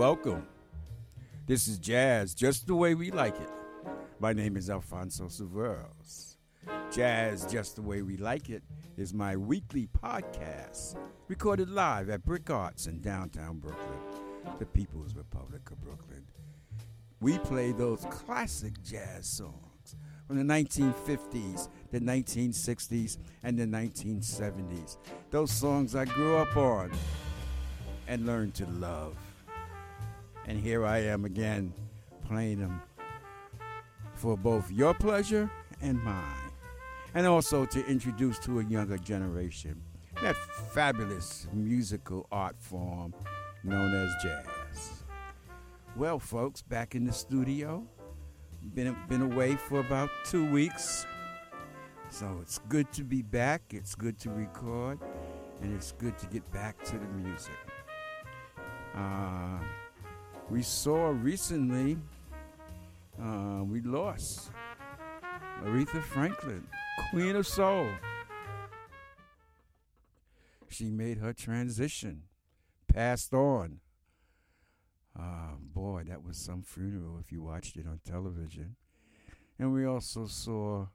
welcome. This is Jazz, just the way we like it. My name is Alfonso Severos. Jazz, just the way we like it, is my weekly podcast, recorded live at BRIC Arts in downtown Brooklyn, the People's Republic of Brooklyn. We play those classic jazz songs from the 1950s, the 1960s, and the 1970s. Those songs I grew up on and learned to love. And here I am again playing them for both your pleasure and mine. And also to introduce to a younger generation that fabulous musical art form known as jazz. Well, folks, back in the studio. Been, been away for about two weeks. So it's good to be back. It's good to record. And it's good to get back to the music. Uh, we saw recently, uh, we lost Aretha Franklin, Queen of Soul. She made her transition, passed on. Uh, boy, that was some funeral if you watched it on television. And we also saw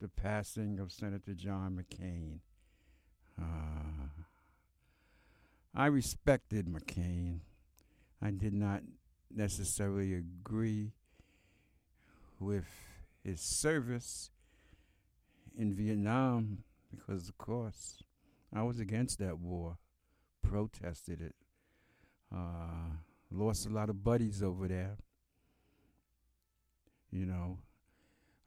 the passing of Senator John McCain. Uh, I respected McCain. I did not necessarily agree with his service in Vietnam because, of course, I was against that war, protested it, uh, lost a lot of buddies over there. You know,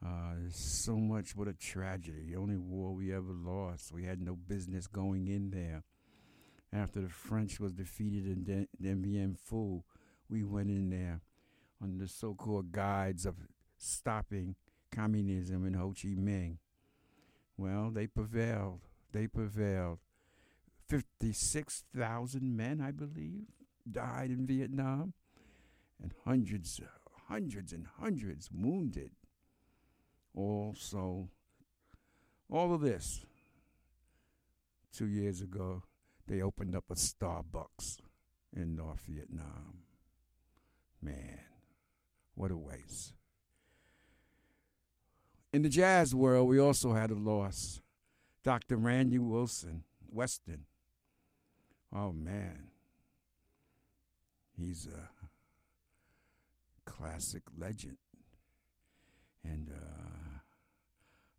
uh, so much. What a tragedy. The only war we ever lost. We had no business going in there. After the French was defeated in Dien Bien Phu, we went in there under the so-called guides of stopping communism in Ho Chi Minh. Well, they prevailed. They prevailed. 56,000 men, I believe, died in Vietnam, and hundreds, hundreds and hundreds wounded. Also, all of this two years ago, they opened up a Starbucks in North Vietnam. Man, what a waste. In the jazz world, we also had a loss. Dr. Randy Wilson, Weston. Oh, man. He's a classic legend. And uh,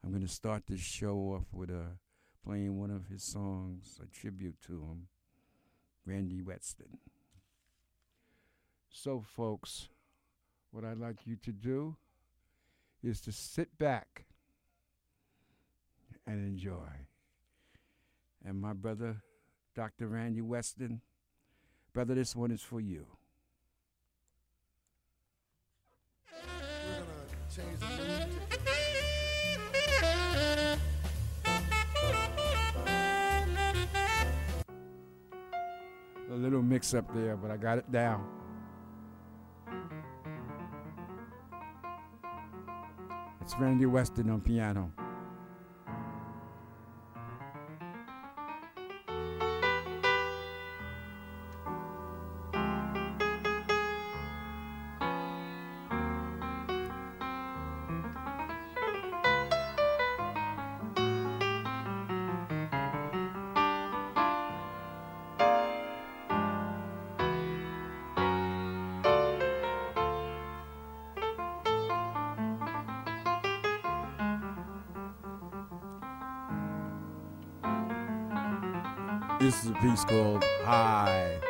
I'm going to start this show off with uh, playing one of his songs, a tribute to him, Randy Weston. So, folks, what I'd like you to do is to sit back and enjoy. And my brother, Dr. Randy Weston, brother, this one is for you. A little mix up there, but I got it down. Randy Weston on piano. Piece called High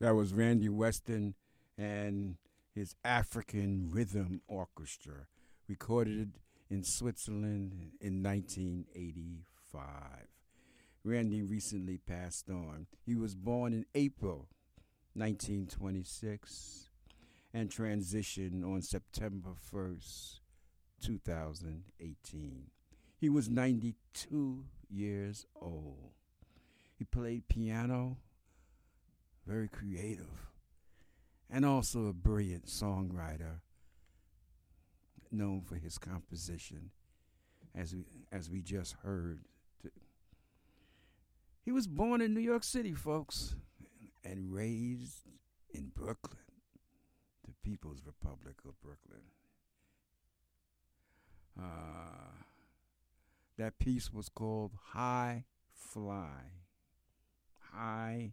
That was Randy Weston and his African Rhythm Orchestra, recorded in Switzerland in 1985. Randy recently passed on. He was born in April 1926 and transitioned on September 1st, 2018. He was 92 years old. He played piano, very creative, and also a brilliant songwriter known for his composition, as we, as we just heard. He was born in New York City, folks, and raised in Brooklyn, the People's Republic of Brooklyn. Uh, that piece was called High Fly. High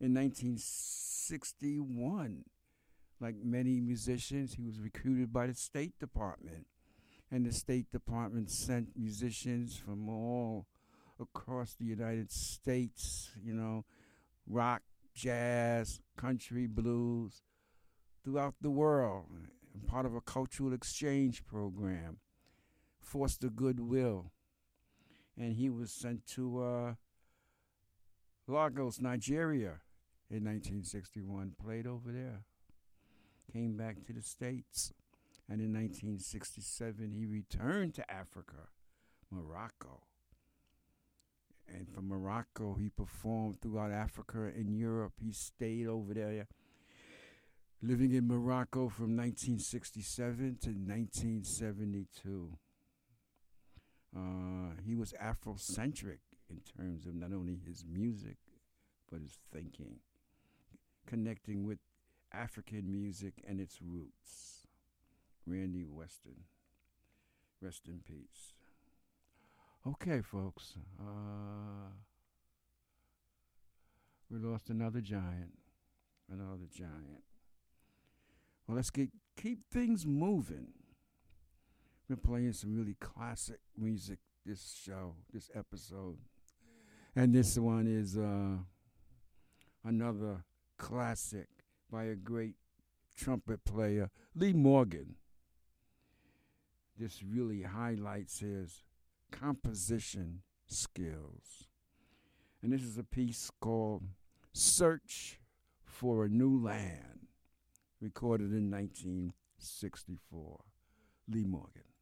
In 1961, like many musicians, he was recruited by the State Department. And the State Department sent musicians from all across the United States, you know, rock, jazz, country, blues, throughout the world, part of a cultural exchange program, foster goodwill. And he was sent to uh, Lagos, Nigeria in 1961, played over there, came back to the States. And in 1967, he returned to Africa, Morocco. And from Morocco, he performed throughout Africa and Europe. He stayed over there, living in Morocco from 1967 to 1972. Uh, he was Afrocentric in terms of not only his music, but his thinking, connecting with African music and its roots. Randy Weston. Rest in peace. Okay, folks. Uh, we lost another giant. Another giant. Well, let's get keep things moving. We're playing some really classic music this show, this episode. And this one is uh, another classic by a great trumpet player, Lee Morgan. This really highlights his composition skills. And this is a piece called Search for a New Land, recorded in 1964. Lee Morgan.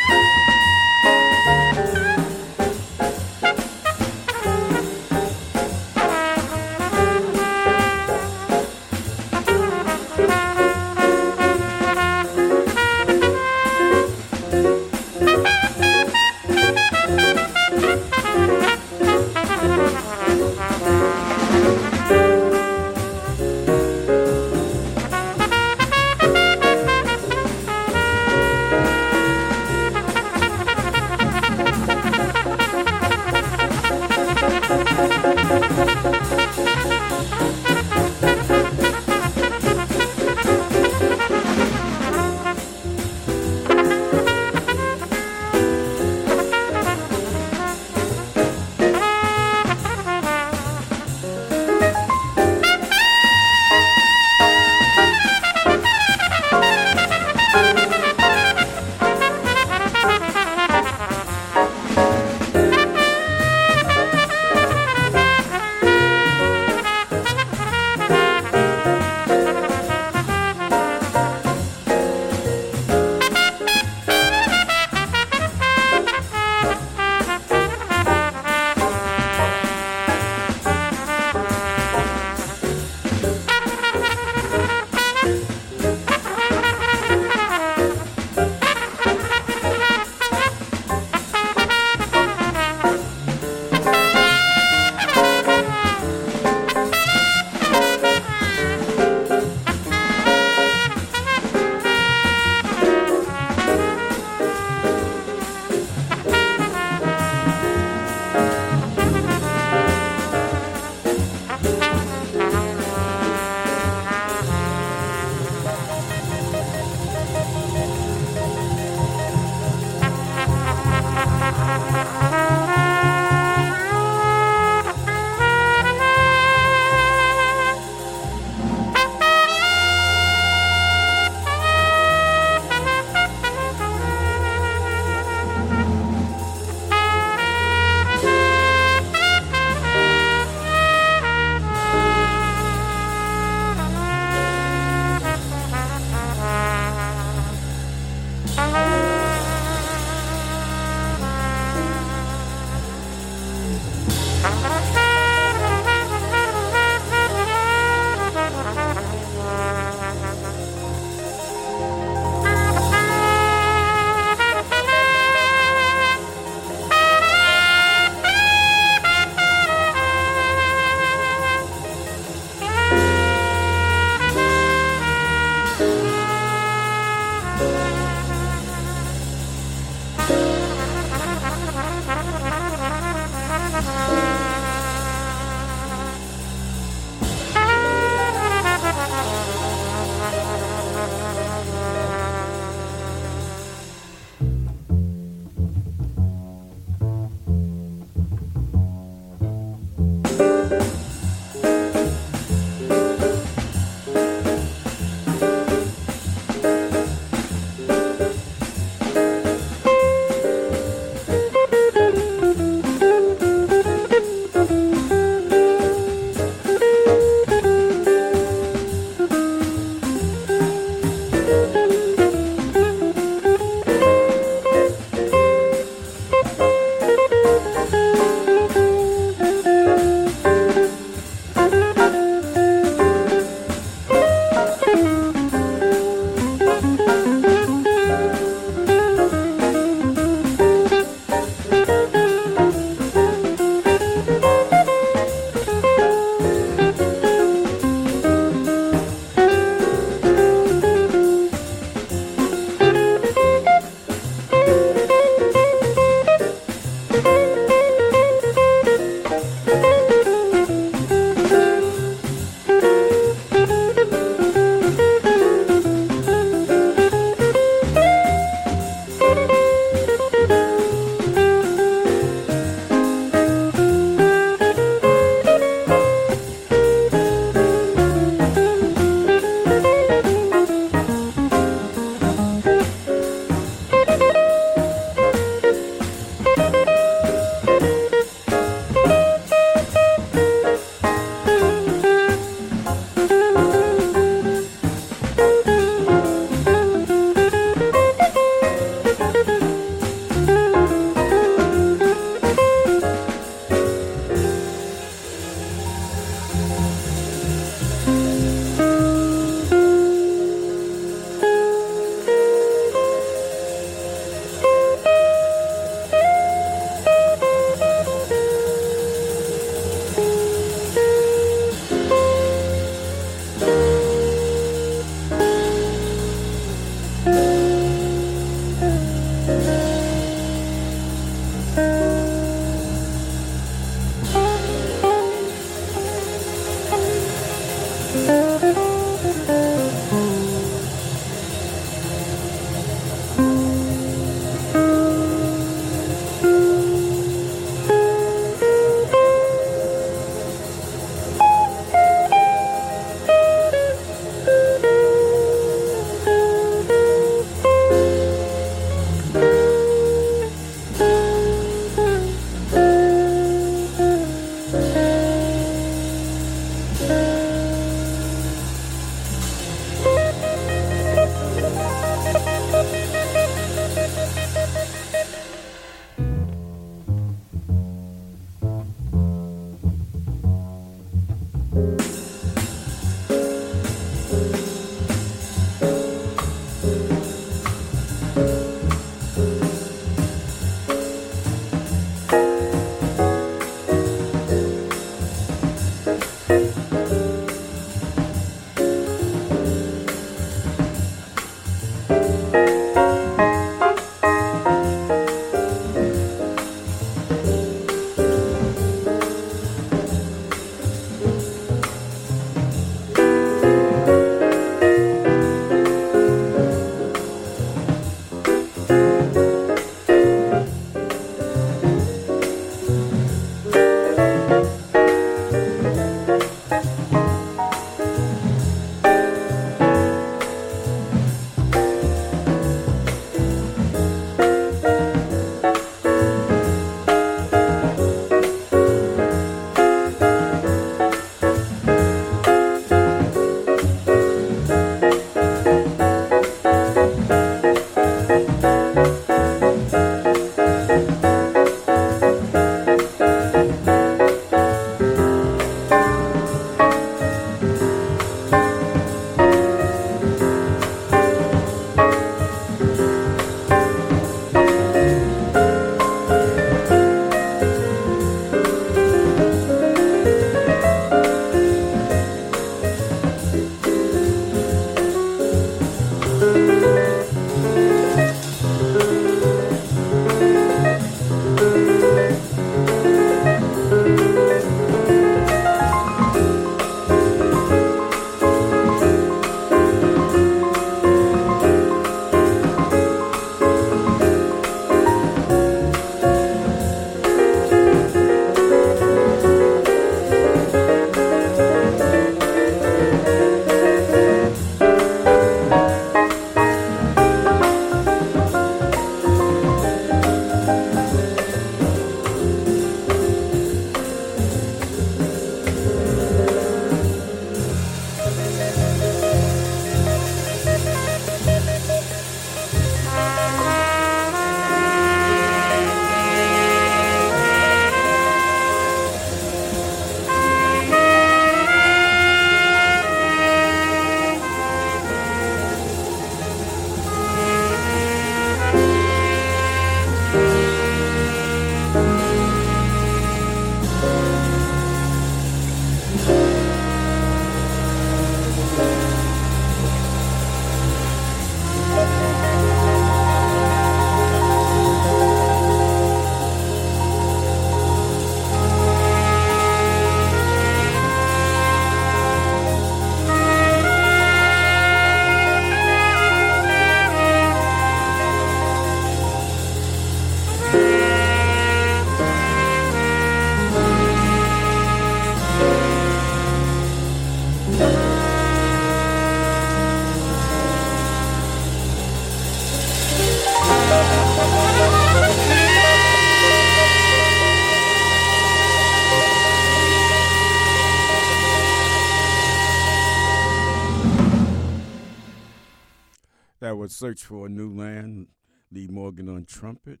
Search for a New Land, Lee Morgan on trumpet,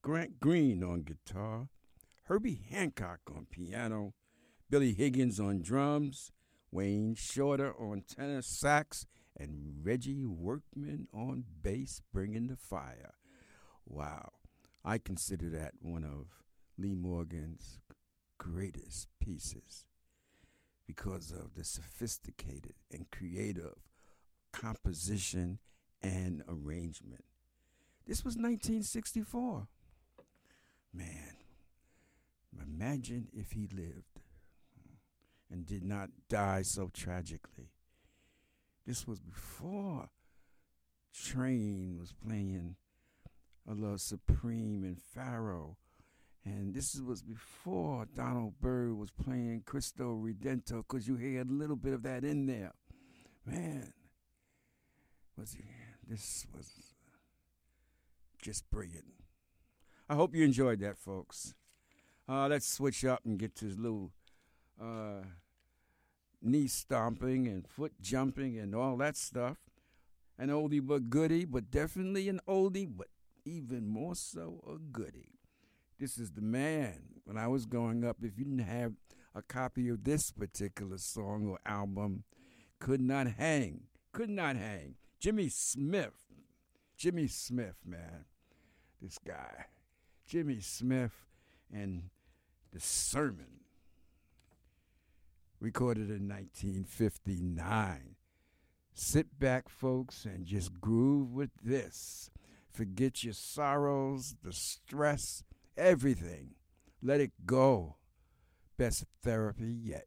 Grant Green on guitar, Herbie Hancock on piano, Billy Higgins on drums, Wayne Shorter on tenor sax, and Reggie Workman on bass, bringing the fire. Wow, I consider that one of Lee Morgan's greatest pieces because of the sophisticated and creative composition and arrangement. This was 1964. Man, imagine if he lived and did not die so tragically. This was before Trane was playing a little Supreme and Pharoah. And this was before Donald Byrd was playing Cristo Redentor, because you heard a little bit of that in there. Man, was this was just brilliant. I hope you enjoyed that, folks. Uh, let's switch up and get to this little uh, knee stomping and foot jumping and all that stuff. An oldie but goodie, but definitely an oldie, but even more so a goodie. This is the man. When I was growing up, if you didn't have a copy of this particular song or album, could not hang. Could not hang. Jimmy Smith. Jimmy Smith, man. This guy. Jimmy Smith and the sermon. Recorded in 1959. Sit back, folks, and just groove with this. Forget your sorrows, the stress, everything. Let it go. Best therapy yet.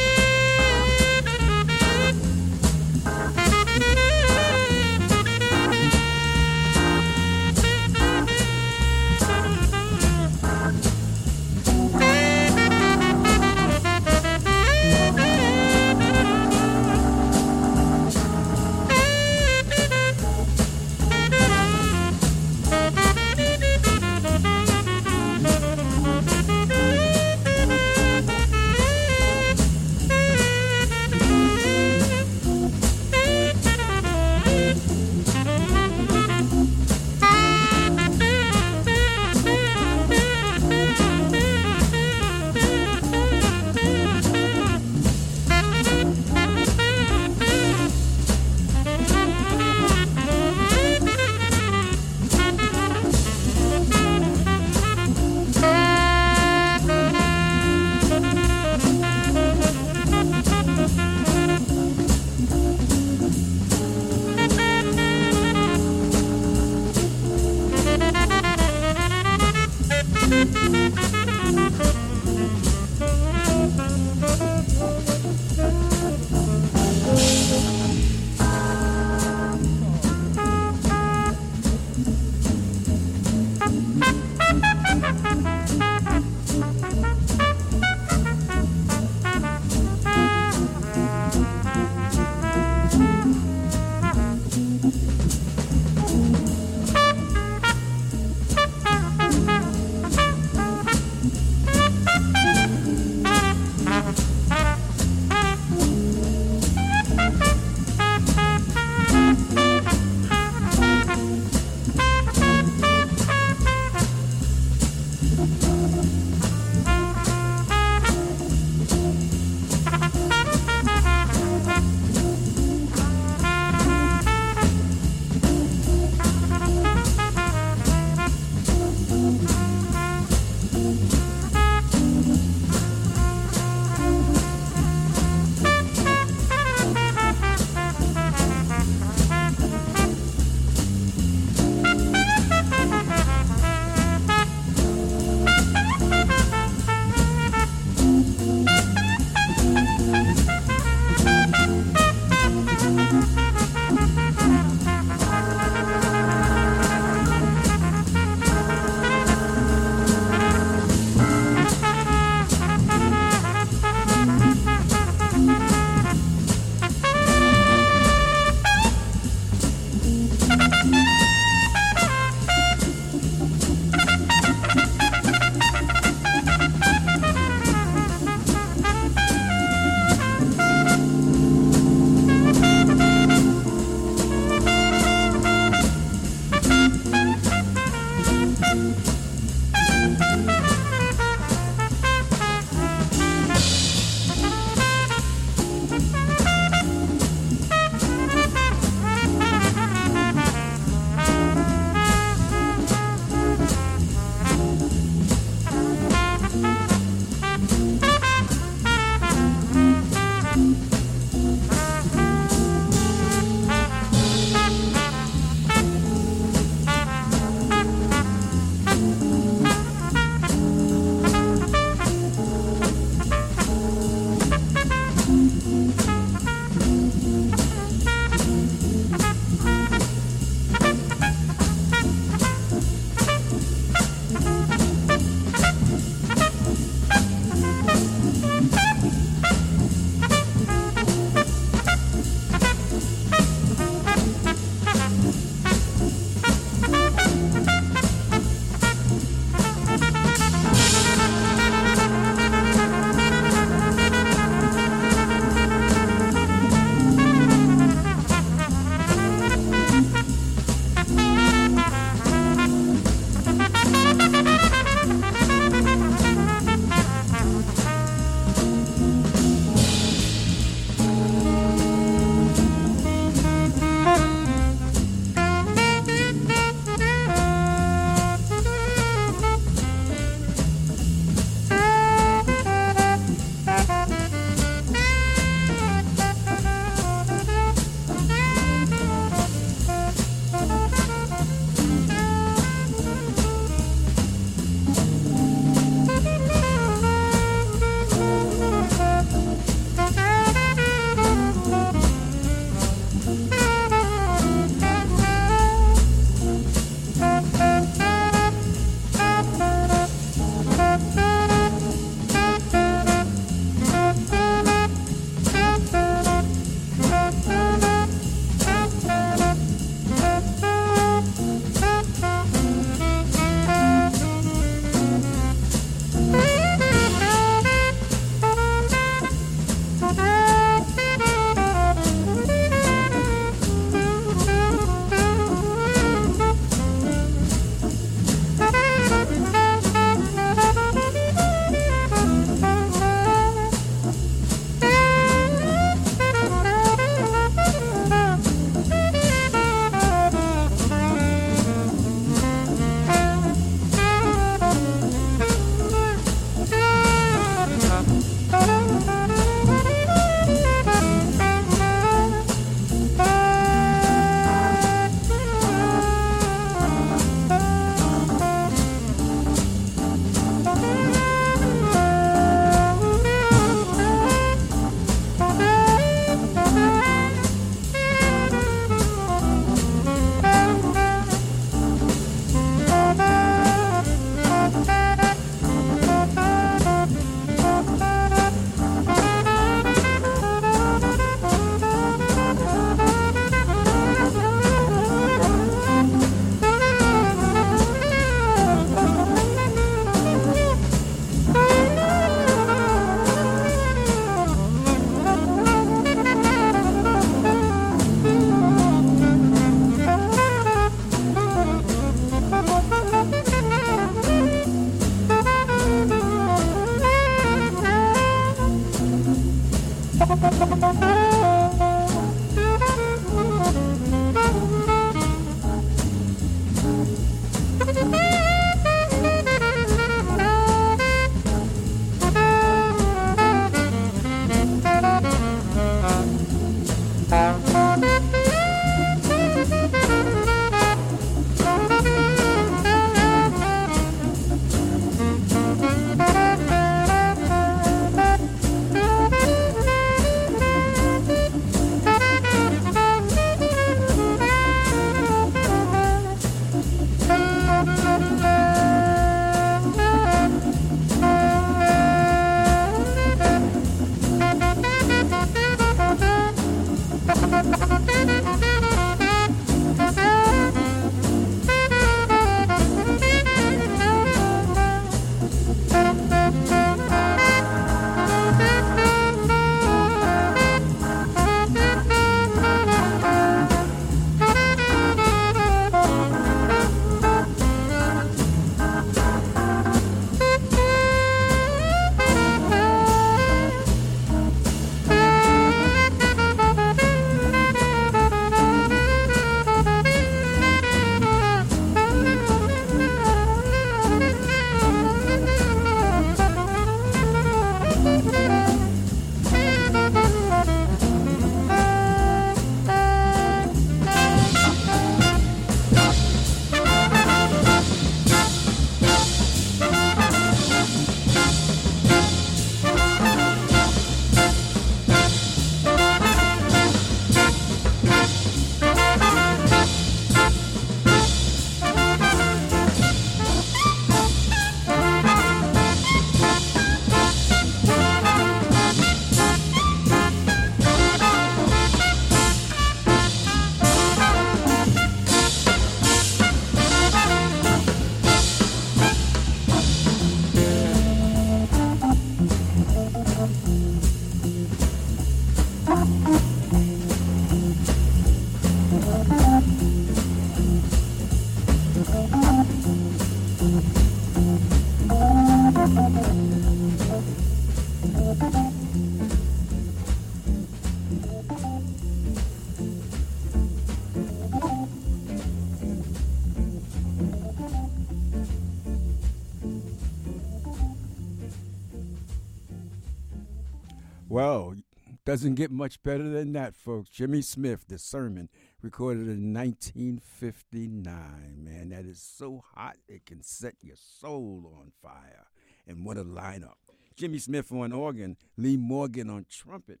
doesn't get much better than that, folks. Jimmy Smith, The Sermon, recorded in 1959. Man, that is so hot it can set your soul on fire. And what a lineup. Jimmy Smith on organ, Lee Morgan on trumpet,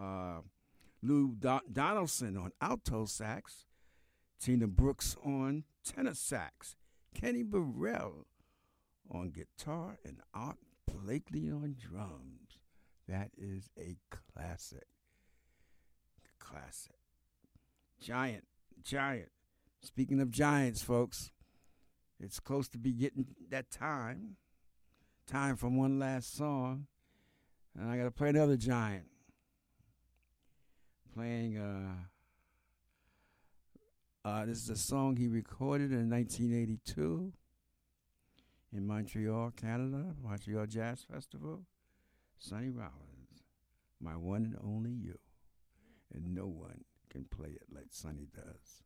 uh, Lou Do- Donaldson on alto sax, Tina Brooks on tenor sax, Kenny Burrell on guitar, and Art Blakey on drums. That is a classic. Classic. Giant. Giant. Speaking of giants, folks, it's close to be getting that time. Time for one last song. And I got to play another giant. Playing, uh, uh, this is a song he recorded in 1982 in Montreal, Canada, Montreal Jazz Festival. Sonny Rollins, my one and only you, and no one can play it like Sonny does.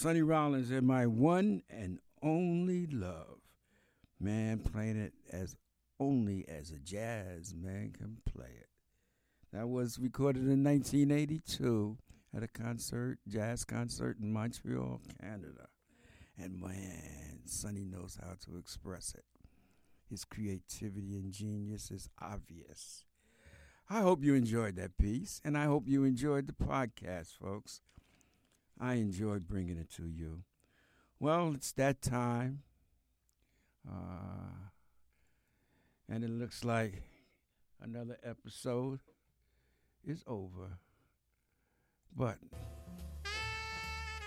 Sonny Rollins and my one and only love. Man, playing it as only as a jazz man can play it. That was recorded in 1982 at a concert, jazz concert in Montreal, Canada. And man, Sonny knows how to express it. His creativity and genius is obvious. I hope you enjoyed that piece, and I hope you enjoyed the podcast, folks. I enjoyed bringing it to you. Well, it's that time. Uh, and it looks like another episode is over. But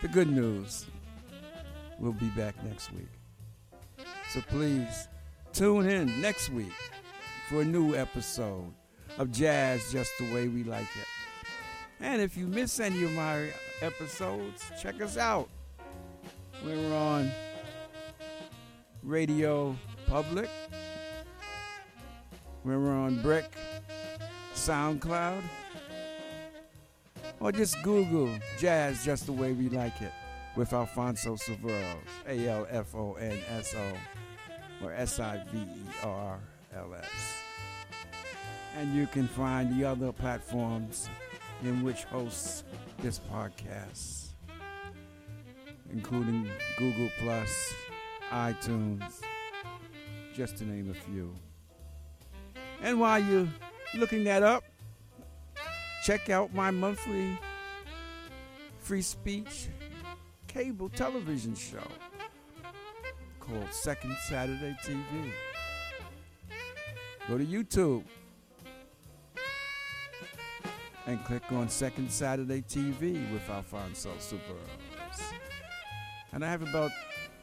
the good news, we'll be back next week. So please tune in next week for a new episode of Jazz Just the Way We Like It. And if you miss any of my episodes, check us out. We're on Radio Public. We're on BRIC, SoundCloud, or just Google Jazz Just the Way We Like It with Alfonso Severos, A L F O N S O, or S I V E R L S. And you can find the other platforms in which hosts this podcast, including Google Plus, iTunes, just to name a few. And while you're looking that up, check out my monthly free speech cable television show called Second Saturday TV. Go to YouTube and click on Second Saturday TV with Alfonso Superos. And I have about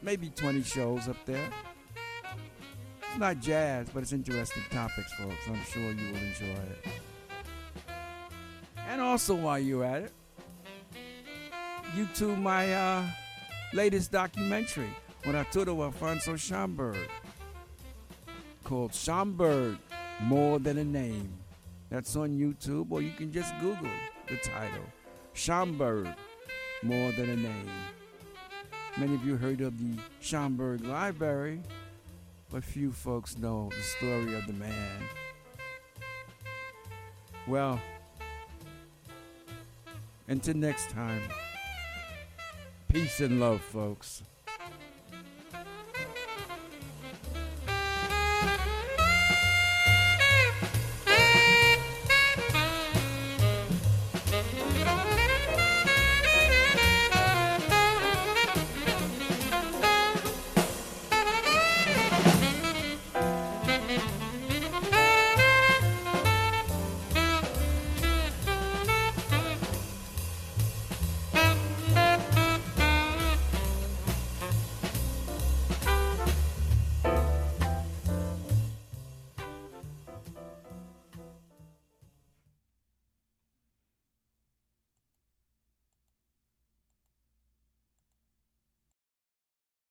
maybe 20 shows up there. It's not jazz, but it's interesting topics, folks. I'm sure you will enjoy it. And also, while you're at it, YouTube my uh, latest documentary with Arturo Alfonso Schomburg called Schomburg, More Than a Name. That's on YouTube, or you can just Google the title Schomburg, More Than a Name. Many of you heard of the Schomburg Library, but few folks know the story of the man. Well, until next time, peace and love, folks.